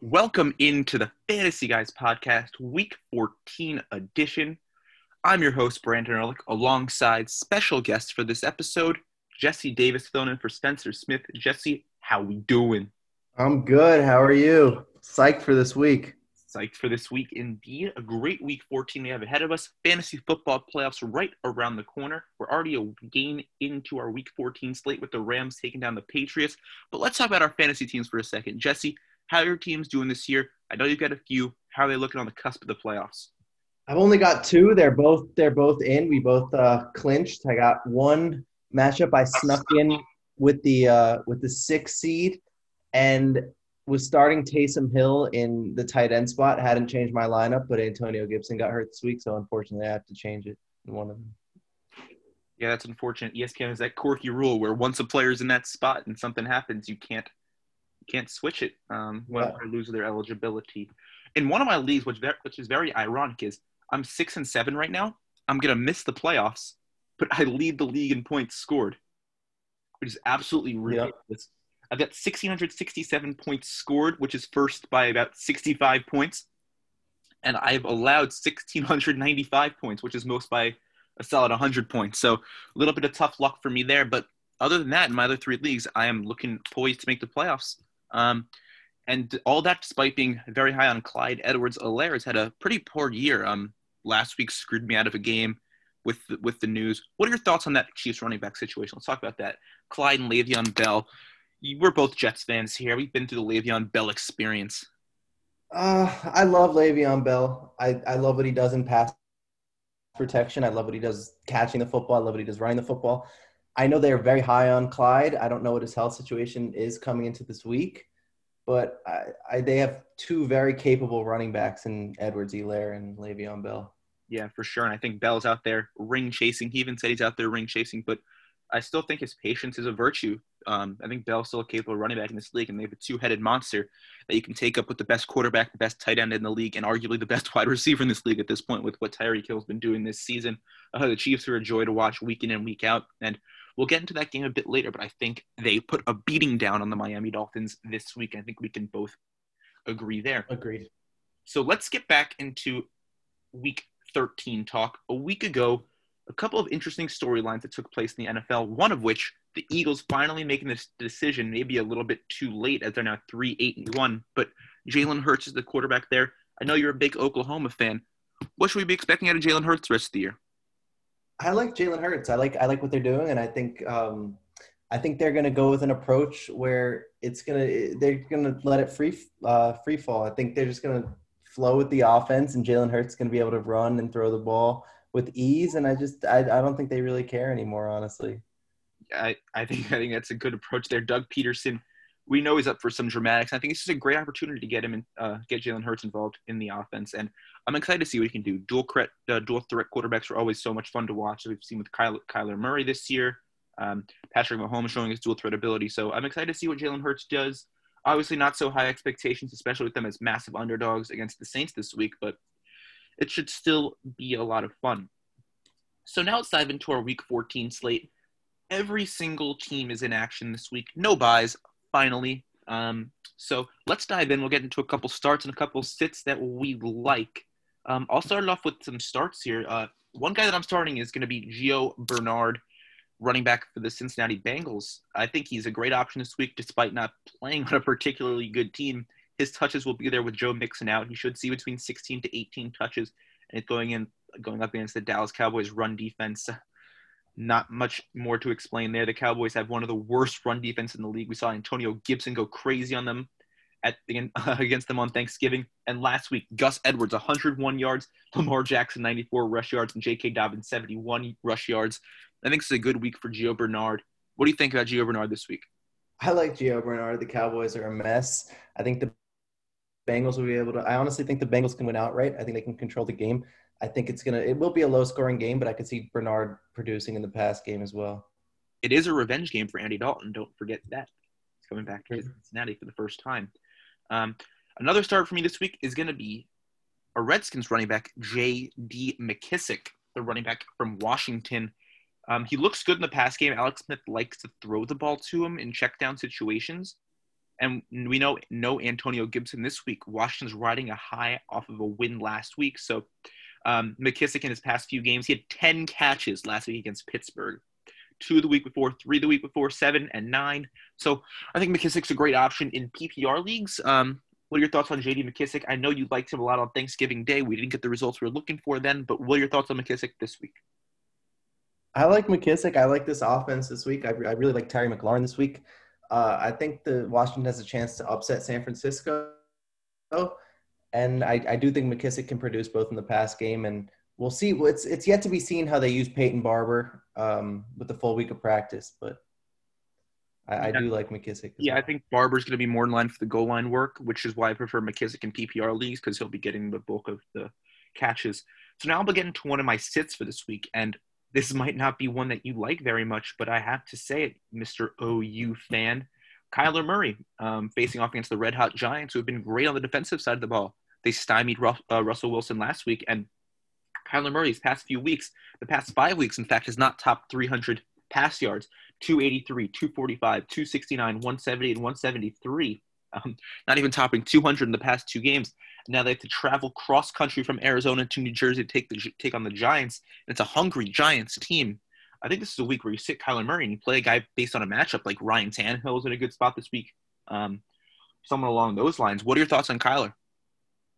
Welcome into the Fantasy Guys podcast, week 14 edition. I'm your host, Brandon Ehrlich, alongside special guest for this episode, Jesse Davis, filling in for Spencer Smith. Jesse, how we doing? I'm good. How are you? Psyched for this week. Psyched for this week indeed. A great week 14 we have ahead of us. Fantasy football playoffs right around the corner. We're already a game into our week 14 slate with the Rams taking down the Patriots. But let's talk about our fantasy teams for a second. Jesse, how are your teams doing this year? I know you've got a few. How are they looking on the cusp of the playoffs? I've only got two. They're both they're both in. We both uh, clinched. I got one matchup I snuck in with the uh, with the six seed, and was starting Taysom Hill in the tight end spot. Hadn't changed my lineup, but Antonio Gibson got hurt this week, so unfortunately I have to change it in one of them. Yeah, that's unfortunate. ESPN has that quirky rule where once a player's in that spot and something happens, you can't can't switch it um, when yeah. they lose their eligibility. In one of my leagues, which which is very ironic, is I'm six and seven right now. I'm gonna miss the playoffs, but I lead the league in points scored, which is absolutely ridiculous. Yeah. I've got 1,667 points scored, which is first by about 65 points, and I've allowed 1,695 points, which is most by a solid 100 points. So a little bit of tough luck for me there, but other than that, in my other three leagues, I am looking poised to make the playoffs. Um, and all that despite being very high on Clyde Edwards Helaire has had a pretty poor year. Um, last week screwed me out of a game with the, with the news. What are your thoughts on that Chiefs running back situation? Let's talk about that. Clyde and Le'Veon Bell. We're both Jets fans here. We've been through the Le'Veon Bell experience. Uh, I love Le'Veon Bell. I, I love what he does in pass protection. I love what he does catching the football. I love what he does running the football. I know they're very high on Clyde. I don't know what his health situation is coming into this week, but I, I, they have two very capable running backs in Edwards Helaire and Le'Veon Bell. Yeah, for sure. And I think Bell's out there ring chasing. He even said he's out there ring chasing, but I still think his patience is a virtue. Um, I think Bell's still a capable running back in this league, and they have a two-headed monster that you can take up with the best quarterback, the best tight end in the league, and arguably the best wide receiver in this league at this point with what Tyreek Hill's been doing this season. Uh, the Chiefs are a joy to watch week in and week out, and We'll get into that game a bit later, but I think they put a beating down on the Miami Dolphins this week. I think we can both agree there. Agreed. So let's get back into week 13 talk. A week ago, a couple of interesting storylines that took place in the NFL, one of which the Eagles finally making this decision, maybe a little bit too late as they're now 3 8 and 1. But Jalen Hurts is the quarterback there. I know you're a big Oklahoma fan. What should we be expecting out of Jalen Hurts the rest of the year? I like Jalen Hurts. I like I like what they're doing, and I think um, I think they're going to go with an approach where it's gonna they're gonna let it free uh, free fall. I think they're just gonna flow with the offense, and Jalen Hurts going to be able to run and throw the ball with ease. And I just I, I don't think they really care anymore, honestly. I, I think I think that's a good approach there. Doug Pederson we know he's up for some dramatics. I think this is a great opportunity to get him and uh, get Jalen Hurts involved in the offense, and I'm excited to see what he can do. Dual threat, uh, dual threat quarterbacks are always so much fun to watch. We've seen with Kyler, Kyler Murray this year, um, Patrick Mahomes showing his dual threat ability. So I'm excited to see what Jalen Hurts does. Obviously, not so high expectations, especially with them as massive underdogs against the Saints this week, but it should still be a lot of fun. So now let's dive into our Week 14 slate. Every single team is in action this week. No byes, finally. Um, so let's dive in. We'll get into a couple starts and a couple sits that we like. Um, I'll start off with some starts here. Uh, one guy that I'm starting is going to be Gio Bernard, running back for the Cincinnati Bengals. I think he's a great option this week, despite not playing on a particularly good team. His touches will be there with Joe Mixon out. He should see between 16 to 18 touches, and it's going in going up against the Dallas Cowboys run defense. Not much more to explain there. The Cowboys have one of the worst run defense in the league. We saw Antonio Gibson go crazy on them at the, uh, against them on Thanksgiving. And last week, Gus Edwards 101 yards, Lamar Jackson 94 rush yards, and J.K. Dobbins 71 rush yards. I think it's a good week for Gio Bernard. What do you think about Gio Bernard this week? I like Gio Bernard. The Cowboys are a mess. I think the Bengals will be able to. I honestly think the Bengals can win outright. I think they can control the game. I think it's gonna it will be a low scoring game, but I could see Bernard producing in the pass game as well. It is a revenge game for Andy Dalton. Don't forget that. He's coming back to Cincinnati for the first time. Um, another start for me this week is going to be a Redskins running back, J.D. McKissic, the running back from Washington. Um, he looks good in the pass game. Alex Smith likes to throw the ball to him in check down situations. And we know no Antonio Gibson this week. Washington's riding a high off of a win last week. So um, McKissic in his past few games, he had 10 catches last week against Pittsburgh. Two the week before, three the week before, seven and nine. So I think McKissic's a great option in PPR leagues. Um, what are your thoughts on JD McKissic? I know you liked him a lot on Thanksgiving Day. We didn't get the results we were looking for then, but what are your thoughts on McKissic this week? I like McKissic. I like this offense this week. I, I really like Terry McLaurin this week. Uh, I think the Washington has a chance to upset San Francisco, and I, I do think McKissic can produce both in the pass game, and we'll see. It's it's yet to be seen how they use Peyton Barber um, with the full week of practice, but I, yeah. Do like McKissic. Yeah, well. I think Barber's going to be more in line for the goal line work, which is why I prefer McKissic in PPR leagues because he'll be getting the bulk of the catches. So now I'll be getting to one of my sits for this week, and this might not be one that you like very much, but I have to say it, Mr. OU fan. Kyler Murray um, facing off against the Red Hot Giants, who have been great on the defensive side of the ball. They stymied uh, Russell Wilson last week, and Kyler Murray's past few weeks, the past five weeks, in fact, has not topped 300 pass yards 283, 245, 269, 170, and 173. Um, not even topping 200 in the past two games. Now they have to travel cross country from Arizona to New Jersey to take the take on the Giants. It's a hungry Giants team. I think this is a week where you sit Kyler Murray and you play a guy based on a matchup like Ryan Tannehill is in a good spot this week. Um, someone along those lines. What are your thoughts on Kyler?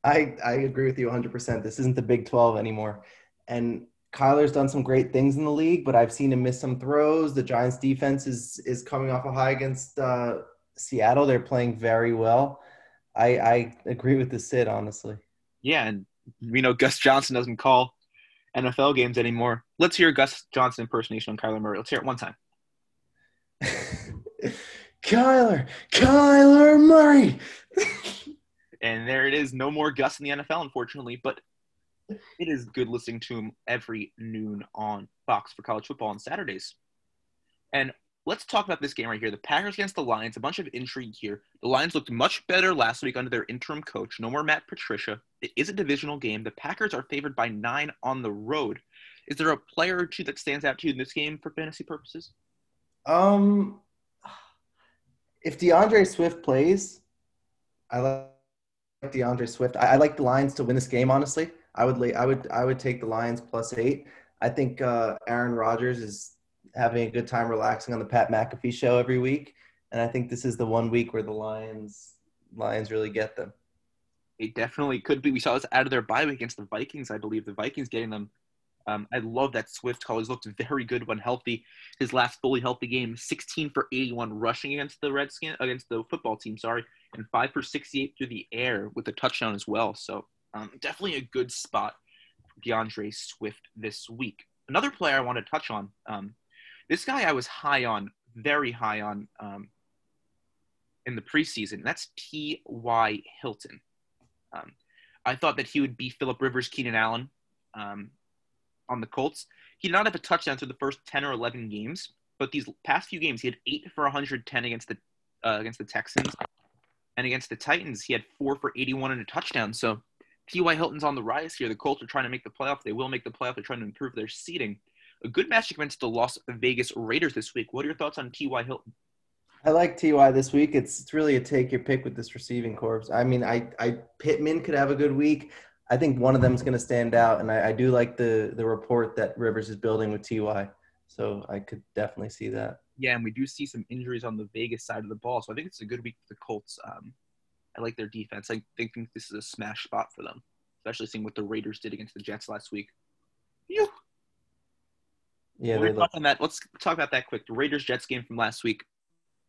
I, I agree with you 100%. This isn't the Big 12 anymore. And Kyler's done some great things in the league, but I've seen him miss some throws. The Giants defense is is coming off a high against uh, Seattle. They're playing very well. I, I agree with the Sid, honestly. Yeah, and we know Gus Johnson doesn't call NFL games anymore. Let's hear Gus Johnson impersonation on Kyler Murray. Let's hear it one time. Kyler, Kyler Murray. and there it is. No more Gus in the NFL, unfortunately, but it is good listening to him every noon on Fox for college football on Saturdays. And let's talk about this game right here. The Packers against the Lions. A bunch of intrigue here. The Lions looked much better last week under their interim coach. No more Matt Patricia. It is a divisional game. The Packers are favored by nine on the road. Is there a player or two that stands out to you in this game for fantasy purposes? Um, if D'Andre Swift plays, I like D'Andre Swift. I, I like the Lions to win this game. Honestly, I would I would I would take the Lions plus eight. I think uh, Aaron Rodgers is having a good time relaxing on the Pat McAfee show every week, and I think this is the one week where the Lions Lions really get them. It definitely could be. We saw this out of their bye week against the Vikings. I believe the Vikings getting them. Um, I love that Swift. He's looked very good when healthy. His last fully healthy game, 16 for 81 rushing against the Redskins against the football team. Sorry, and five for 68 through the air with a touchdown as well. So um, definitely a good spot for D'Andre Swift this week. Another player I want to touch on. Um, this guy I was high on, very high on um, in the preseason. That's T.Y. Hilton. Um, I thought that he would be Philip Rivers, Keenan Allen um, on the Colts. He did not have a touchdown through the first 10 or 11 games, but these past few games, he had 8 for 110 against the uh, against the Texans. And against the Titans, he had 4 for 81 and a touchdown. So T.Y. Hilton's on the rise here. The Colts are trying to make the playoff. They will make the playoff. They're trying to improve their seeding. A good match against the Las Vegas Raiders this week. What are your thoughts on T.Y. Hilton? I like Ty this week. It's it's really a take your pick with this receiving corps. I mean, I I Pittman could have a good week. I think one of them is going to stand out, and I, I, do like the the report that Rivers is building with Ty. So I could definitely see that. Yeah, and we do see some injuries on the Vegas side of the ball, so I think it's a good week for the Colts. Um, I like their defense. I think this is a smash spot for them, especially seeing what the Raiders did against the Jets last week. Phew. Yeah, we look- on that. Let's talk about that quick. The Raiders Jets game from last week.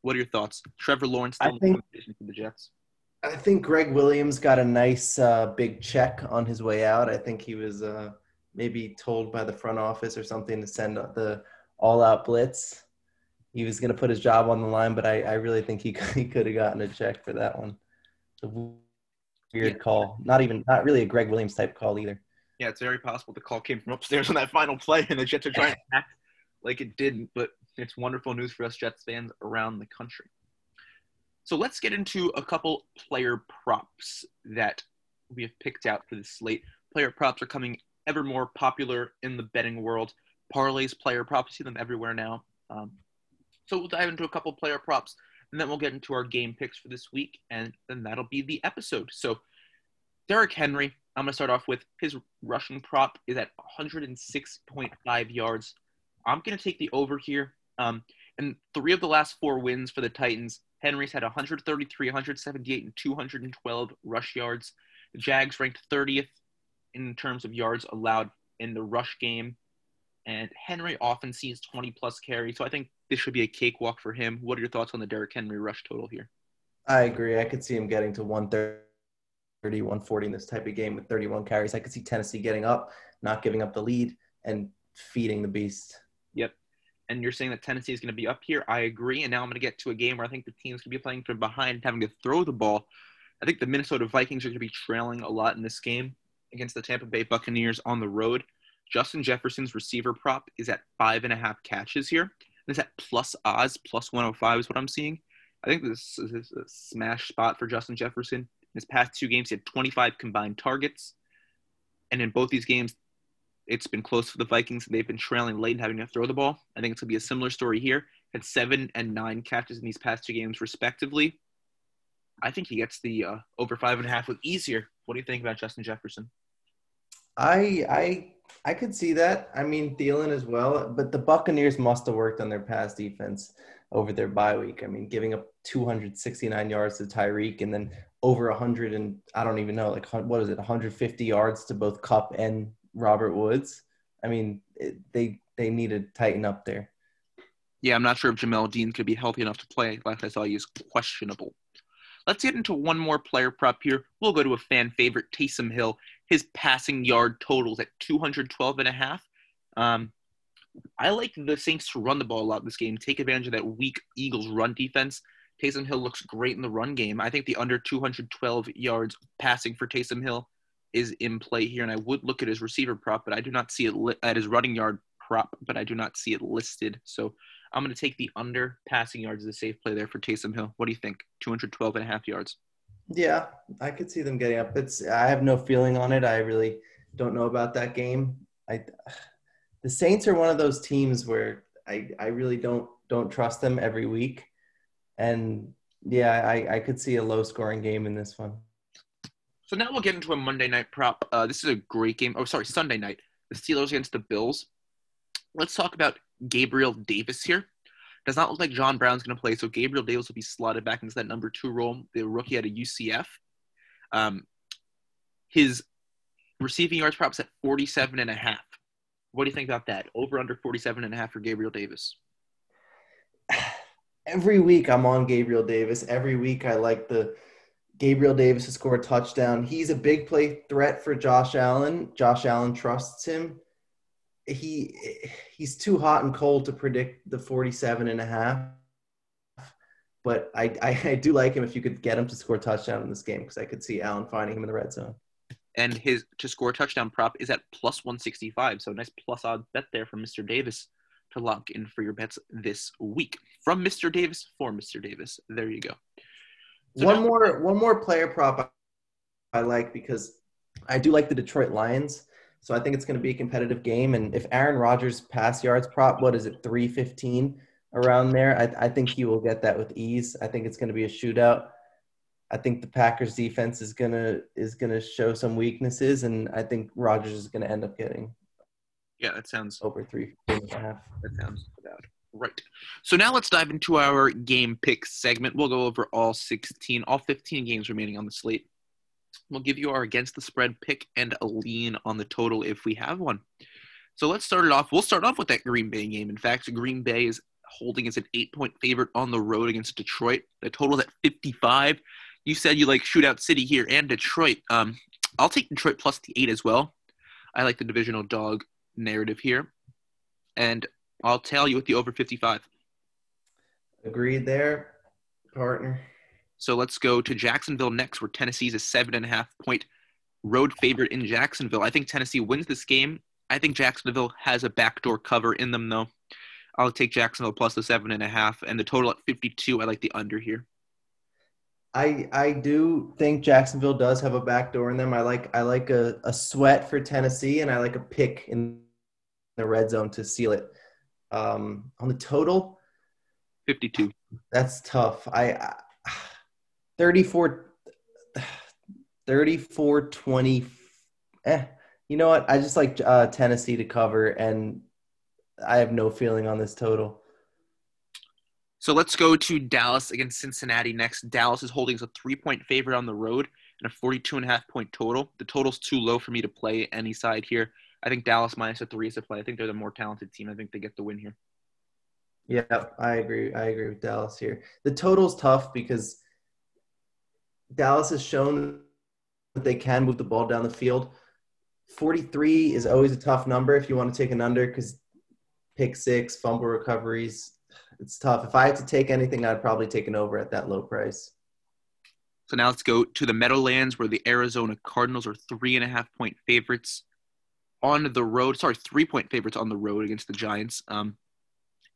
What are your thoughts? Trevor Lawrence still I think, for the Jets. I think Gregg Williams got a nice uh, big check on his way out. I think he was uh, maybe told by the front office or something to send the all-out blitz. He was going to put his job on the line, but I, I really think he he could have gotten a check for that one a weird yeah. call. Not even, not really a Gregg Williams type call either. Yeah, it's very possible the call came from upstairs on that final play, and the Jets are trying to act like it didn't. But it's wonderful news for us Jets fans around the country. So let's get into a couple player props that we have picked out for this slate. Player props are coming ever more popular in the betting world. Parlays, player props, see them everywhere now. Um, so we'll dive into a couple player props and then we'll get into our game picks for this week, and then that'll be the episode. So, Derrick Henry, I'm going to start off with his rushing prop is at 106.5 yards. I'm going to take the over here. Um, and three of the last four wins for the Titans, Henry's had 133, 178, and 212 rush yards. The Jags ranked 30th in terms of yards allowed in the rush game. And Henry often sees 20 plus carries. So I think this should be a cakewalk for him. What are your thoughts on the Derrick Henry rush total here? I agree. I could see him getting to 130, 140 in this type of game with 31 carries. I could see Tennessee getting up, not giving up the lead, and feeding the beast. Yep. And you're saying that Tennessee is going to be up here. I agree. And now I'm going to get to a game where I think the team's going to be playing from behind having to throw the ball. I think the Minnesota Vikings are going to be trailing a lot in this game against the Tampa Bay Buccaneers on the road. Justin Jefferson's receiver prop is at five and a half catches here. It's at plus odds, plus 105 is what I'm seeing. I think this is a smash spot for Justin Jefferson. His past two games, he had 25 combined targets. And in both these games, it's been close for the Vikings. They've been trailing late and having to throw the ball. I think it's going to be a similar story here. Had seven and nine catches in these past two games, respectively. I think he gets the uh, over five and a half with easier. What do you think about Justin Jefferson? I I I could see that. I mean, Thielen as well, but the Buccaneers must have worked on their pass defense over their bye week. I mean, giving up 269 yards to Tyreek and then over 100 and I don't even know, like what is it, 150 yards to both Kupp and Robert Woods. I mean, it, they they need to tighten up there. Yeah, I'm not sure if Jamel Dean could be healthy enough to play. Last I saw, he is questionable. Let's get into one more player prop here. We'll go to a fan favorite, Taysom Hill. His passing yard totals at 212 and a half. Um, I like the Saints to run the ball a lot this game, take advantage of that weak Eagles run defense. Taysom Hill looks great in the run game. I think the under 212 yards passing for Taysom Hill is in play here, and I would look at his receiver prop, but I do not see it li- at his running yard prop, but I do not see it listed. So I'm going to take the under passing yards as a safe play there for Taysom Hill. What do you think? 212 and a half yards. Yeah, I could see them getting up. It's I have no feeling on it. I really don't know about that game. I the Saints are one of those teams where I I really don't don't trust them every week. And yeah, I, I could see a low scoring game in this one. So now we'll get into a Monday night prop. Uh, this is a great game. Oh, sorry, Sunday night. The Steelers against the Bills. Let's talk about Gabriel Davis here. Does not look like John Brown's going to play, so Gabriel Davis will be slotted back into that number two role, the rookie at a UCF. Um, his receiving yards props at 47 and a half. What do you think about that? Over under 47 and a half for Gabriel Davis. Every week I'm on Gabriel Davis. Every week I like the Gabriel Davis to score a touchdown. He's a big play threat for Josh Allen. Josh Allen trusts him he he's too hot and cold to predict the 47 and a half but I, I, I do like him if you could get him to score a touchdown in this game because I could see Allen finding him in the red zone. And his to score touchdown prop is at plus 165. So a nice plus odd bet there from Mr. Davis to lock in for your bets this week. From Mr. Davis for Mr. Davis. There you go. So one now- more one more player prop I like because I do like the Detroit Lions. So I think it's going to be a competitive game. And if Aaron Rodgers pass yards prop, what is it, 315 around there? I, I think he will get that with ease. I think it's going to be a shootout. I think the Packers defense is gonna is gonna show some weaknesses, and I think Rodgers is gonna end up getting. Yeah, that sounds over three and a half. That sounds about right. So now let's dive into our game pick segment. We'll go over all 16, all 15 games remaining on the slate. We'll give you our against the spread pick and a lean on the total if we have one. So let's start it off. We'll start off with that Green Bay game. In fact, Green Bay is holding as an eight point favorite on the road against Detroit. The total is at 55. You said you like Shootout City here and Detroit. Um, I'll take Detroit plus the eight as well. I like the divisional dog narrative here. And I'll tell you with the over 55. Agreed there, partner. So let's go to Jacksonville next, where Tennessee's a seven and a half point road favorite in Jacksonville. I think Tennessee wins this game. I think Jacksonville has a backdoor cover in them, though. I'll take Jacksonville plus the seven and a half, and the total at 52. I like the under here. I I do think Jacksonville does have a back door in them. I like I like a, a sweat for Tennessee, and I like a pick in the red zone to seal it. Um, on the total, 52. That's tough. I, I 34 34 20 eh. You know what? I just like uh, Tennessee to cover and I have no feeling on this total. So let's go to Dallas against Cincinnati next. Dallas is holding a three-point favorite on the road and a 42 and a half point total. The total's too low for me to play any side here. I think Dallas minus a three is a play. I think they're the more talented team. I think they get the win here. Yeah, I agree. I agree with Dallas here. The total's tough because Dallas has shown that they can move the ball down the field. 43 is always a tough number if you want to take an under because pick six, fumble recoveries. It's tough. If I had to take anything, I'd probably take an over at that low price. So now let's go to the Meadowlands where the Arizona Cardinals are three and a half point favorites on the road. Sorry, three point favorites on the road against the Giants. Um,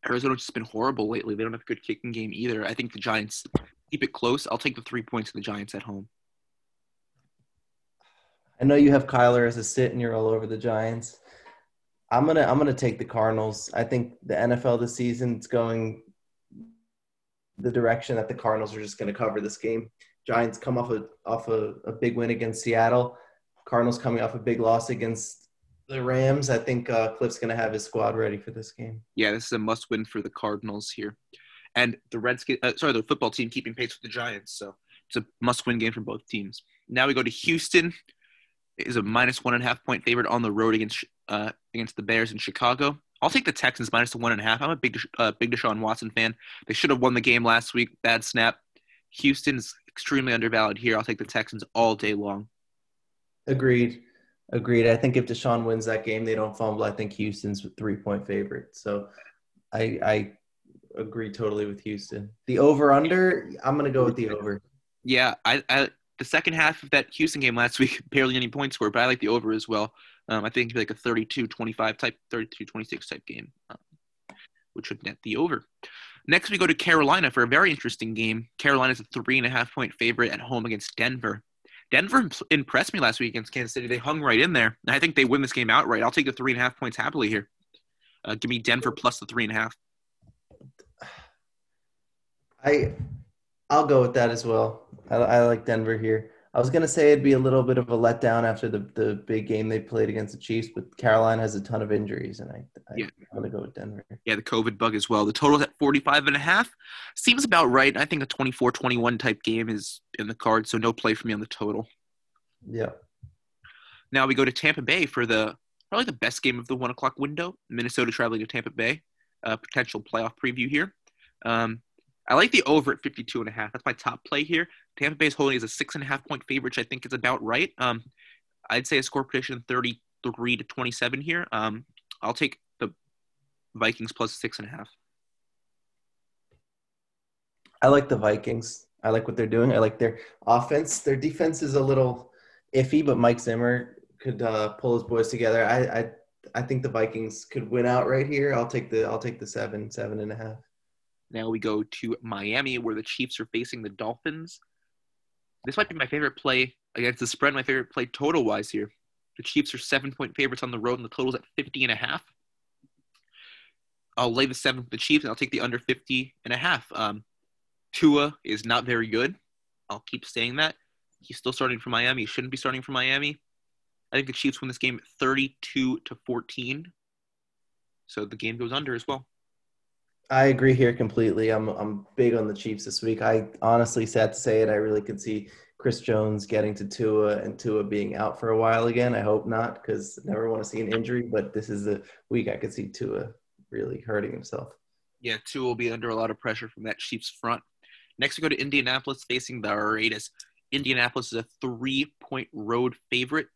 Arizona's just been horrible lately. They don't have a good kicking game either. I think the Giants keep it close. I'll take the three points of the Giants at home. I know you have Kyler as a sit and you're all over the Giants. I'm gonna I'm gonna take the Cardinals. I think the NFL this season is going the direction that the Cardinals are just to cover this game. Giants come off a off a, a big win against Seattle. Cardinals coming off a big loss against the Rams. I think uh, Kliff's to have his squad ready for this game. Yeah, this is a must win for the Cardinals here, and the Redskins. Uh, sorry, the football team keeping pace with the Giants. So it's a must win game for both teams. Now we go to Houston. is a minus one and a half point favorite on the road against uh, against the Bears in Chicago. I'll take the Texans minus the one and a half. I'm a big uh, big Deshaun Watson fan. They should have won the game last week. Bad snap. Houston's extremely undervalued here. I'll take the Texans all day long. Agreed. Agreed. I think if Deshaun wins that game, they don't fumble. I think Houston's three point favorite. So I I agree totally with Houston. The over under, I'm gonna go with the over. Yeah, I, I the second half of that Houston game last week, barely any points scored, but I like the over as well. Um, I think like a 32-25 type, 32-26 type game, um, which would net the over. Next, we go to Carolina for a very interesting game. Carolina's a three and a half point favorite at home against Denver. Denver impressed me last week against Kansas City. They hung right in there. I think they win this game outright. I'll take the three and a half points happily here. Uh, give me Denver plus the three and a half. I, I'll go with that as well. I, I like Denver here. I was gonna say it'd be a little bit of a letdown after the, the big game they played against the Chiefs, but Carolina has a ton of injuries, and I, I yeah. I'm gonna go with Denver. Yeah, the COVID bug as well. The total's at 45 and a half. Seems about right. I think a 24-21 type game is in the card, so no play for me on the total. Yeah. Now we go to Tampa Bay for the probably the best game of the one o'clock window. Minnesota traveling to Tampa Bay. Uh, potential playoff preview here. Um, I like the over at 52 and a half. That's my top play here. Tampa Bay is holding as a six and a half point favorite, which I think is about right. Um, I'd say a score prediction 33 to 27 here. Um, I'll take the Vikings plus six and a half. I like the Vikings. I like what they're doing. I like their offense. Their defense is a little iffy, but Mike Zimmer could uh, pull his boys together. I, I I think the Vikings could win out right here. I'll take the I'll take the seven, seven and a half. Now we go to Miami, where the Chiefs are facing the Dolphins. This might be my favorite play against the spread, my favorite play total wise here. The Chiefs are seven point favorites on the road, and the total's at 50 and a half. I'll lay the seven for the Chiefs, and I'll take the under 50 and a half. Um, Tua is not very good. I'll keep saying that. He's still starting for Miami. He shouldn't be starting for Miami. I think the Chiefs win this game 32 to 14. So the game goes under as well. I agree here completely. I'm I'm big on the Chiefs this week. I honestly, sad to say it, I really could see Chris Jones getting to Tua and Tua being out for a while again. I hope not, because never want to see an injury. But this is the week I could see Tua really hurting himself. Yeah, Tua will be under a lot of pressure from that Chiefs front. Next, we go to Indianapolis facing the Raiders. Indianapolis is a three-point road favorite.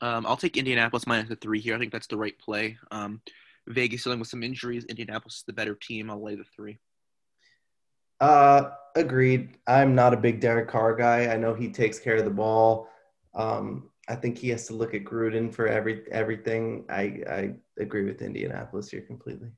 Um, I'll take Indianapolis minus the three here. I think that's the right play. Um, Vegas dealing with some injuries. Indianapolis is the better team. I'll lay the three. Uh, agreed. I'm not a big Derek Carr guy. I know he takes care of the ball. Um, I think he has to look at Gruden for every everything. I I agree with Indianapolis here completely.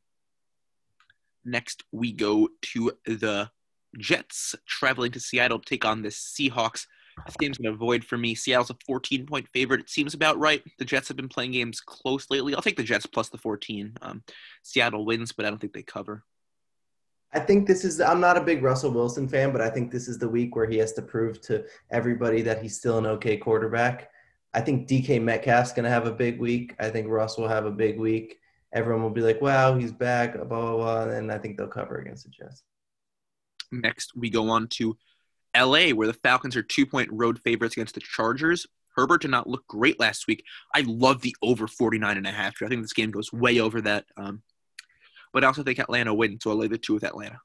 Next, we go to the Jets traveling to Seattle to take on the Seahawks. This game's going to avoid for me. Seattle's a 14 point favorite. It seems about right. The Jets have been playing games close lately. I'll take the Jets plus the 14. Um, Seattle wins, but I don't think they cover. I think this is. I'm not a big Russell Wilson fan, but I think this is the week where he has to prove to everybody that he's still an okay quarterback. I think DK Metcalf's going to have a big week. I think Russ will have a big week. Everyone will be like, "Wow, he's back!" Blah blah blah, and I think they'll cover against the Jets. Next, we go on to LA, where the Falcons are two point road favorites against the Chargers. Herbert did not look great last week. I love the over 49 and a half. I think this game goes way over that. Um, but I also think Atlanta wins, so I'll lay the two with Atlanta.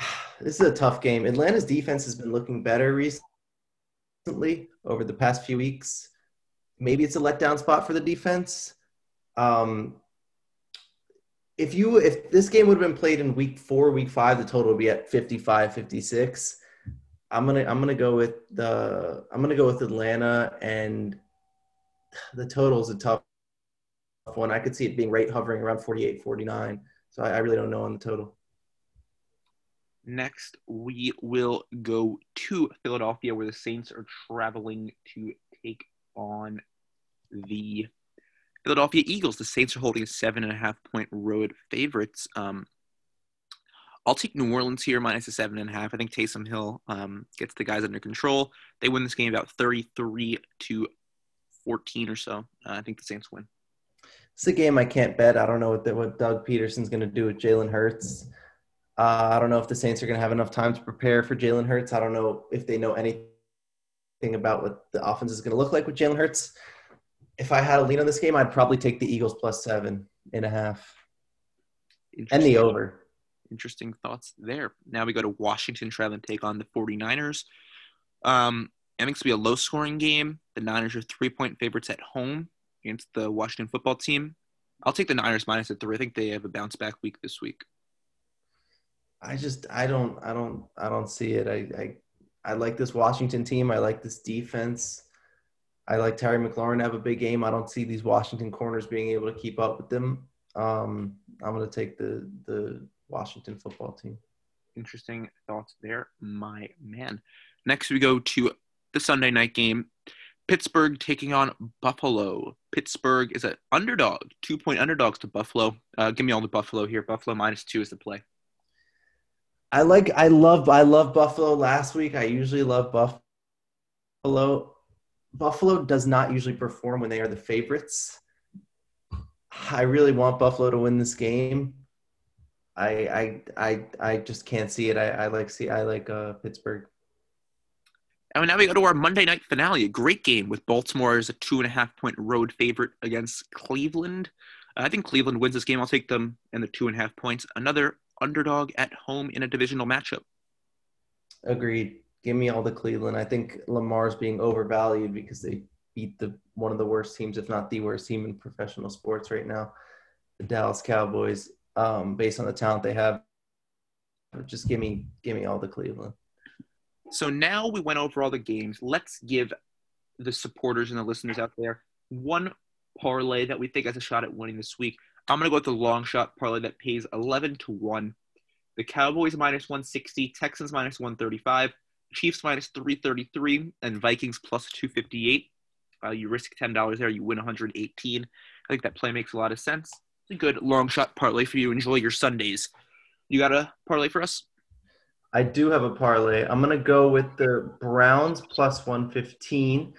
This is a tough game. Atlanta's defense has been looking better recently over the past few weeks. Maybe it's a letdown spot for the defense. Um, if you if this game would have been played in week four, week five, the total would be at 55, 56. I'm gonna I'm gonna go with the I'm gonna go with Atlanta and the total is a tough one. I could see it being right hovering around 48, 49. So I, I really don't know on the total. Next, we will go to Philadelphia, where the Saints are traveling to take on the Philadelphia Eagles. The Saints are holding a seven and a half point road favorites. Um, I'll take New Orleans here minus a seven and a half. I think Taysom Hill um, gets the guys under control. They win this game about 33 to 14 or so. Uh, I think the Saints win. It's a game I can't bet. I don't know what, the, what Doug Pederson's going to do with Jalen Hurts. Uh, I don't know if the Saints are going to have enough time to prepare for Jalen Hurts. I don't know if they know anything about what the offense is going to look like with Jalen Hurts. If I had a lean on this game, I'd probably take the Eagles plus seven and a half and the over. Interesting thoughts there. Now we go to Washington, traveling to take on the 49ers. Um, I think it's going to be a low scoring game. The Niners are three point favorites at home against the Washington football team. I'll take the Niners minus a three. I think they have a bounce back week this week. I just I don't I don't I don't see it. I I, I like this Washington team. I like this defense. I like Terry McLaurin to have a big game. I don't see these Washington corners being able to keep up with them. Um, I'm going to take the the Washington football team. Interesting thoughts there, my man. Next, we go to the Sunday night game. Pittsburgh taking on Buffalo. Pittsburgh is an underdog, two point underdogs to Buffalo. Uh, give me all the Buffalo here. Buffalo minus two is the play. I like, I love, I love Buffalo. Last week, I usually love Buffalo. Buffalo does not usually perform when they are the favorites. I really want Buffalo to win this game. I I I I just can't see it. I, I like see I like uh, Pittsburgh. And now we go to our Monday night finale. A great game with Baltimore as a two and a half point road favorite against Cleveland. I think Cleveland wins this game. I'll take them and the two and a half points. Another underdog at home in a divisional matchup. Agreed. Give me all the Cleveland. I think Lamar's being overvalued because they beat the one of the worst teams, if not the worst team in professional sports right now, the Dallas Cowboys. Um, based on the talent they have, just give me give me all the Cleveland. So now we went over all the games. Let's give the supporters and the listeners out there one parlay that we think has a shot at winning this week. I'm going to go with the long shot parlay that pays 11 to 1. The Cowboys minus 160, Texans minus 135, Chiefs minus 333, and Vikings plus 258. Uh, you risk $10 there, you win 118. I think that play makes a lot of sense. It's a good long shot parlay for you to enjoy your Sundays. You got a parlay for us? I do have a parlay. I'm going to go with the Browns plus 115,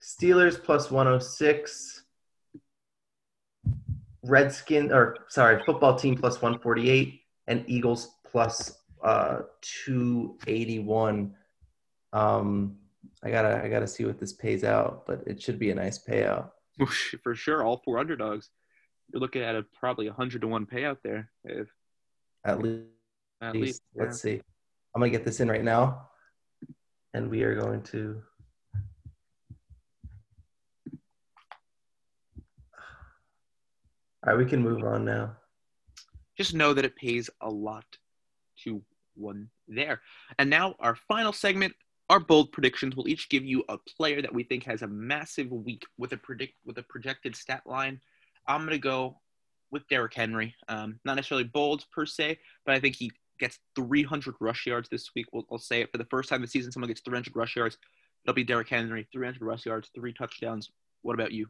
Steelers plus 106, Redskin or sorry, football team plus 148, and Eagles plus uh, 281. Um, I gotta I gotta see what this pays out, but it should be a nice payout. For sure, all four underdogs. You're looking at a probably a hundred to one payout there. If at least, at least, yeah. let's see. I'm gonna get this in right now, and we are going to. All right, we can move on now. Just know that it pays a lot to one there. And now our final segment, our bold predictions. We'll each give you a player that we think has a massive week with a predict with a projected stat line. I'm gonna go with Derrick Henry. Um, not necessarily bold per se, but I think he gets 300 rush yards this week. We'll, we'll say it for the first time this season. Someone gets 300 rush yards. It'll be Derrick Henry, 300 rush yards, three touchdowns. What about you?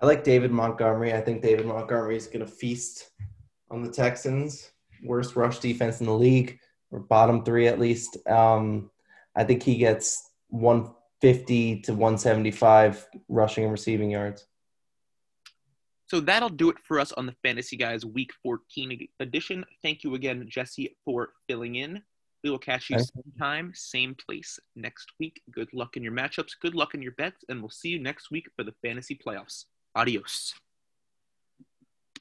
I like David Montgomery. I think David Montgomery is going to feast on the Texans. worst rush defense in the league, or bottom three at least. Um, I think he gets 150 to 175 rushing and receiving yards. So that'll do it for us on the Fantasy Guys Week 14 edition. Thank you again, Jesse, for filling in. We will catch you same time, same place next week. Good luck in your matchups. Good luck in your bets, and we'll see you next week for the fantasy playoffs. Adios.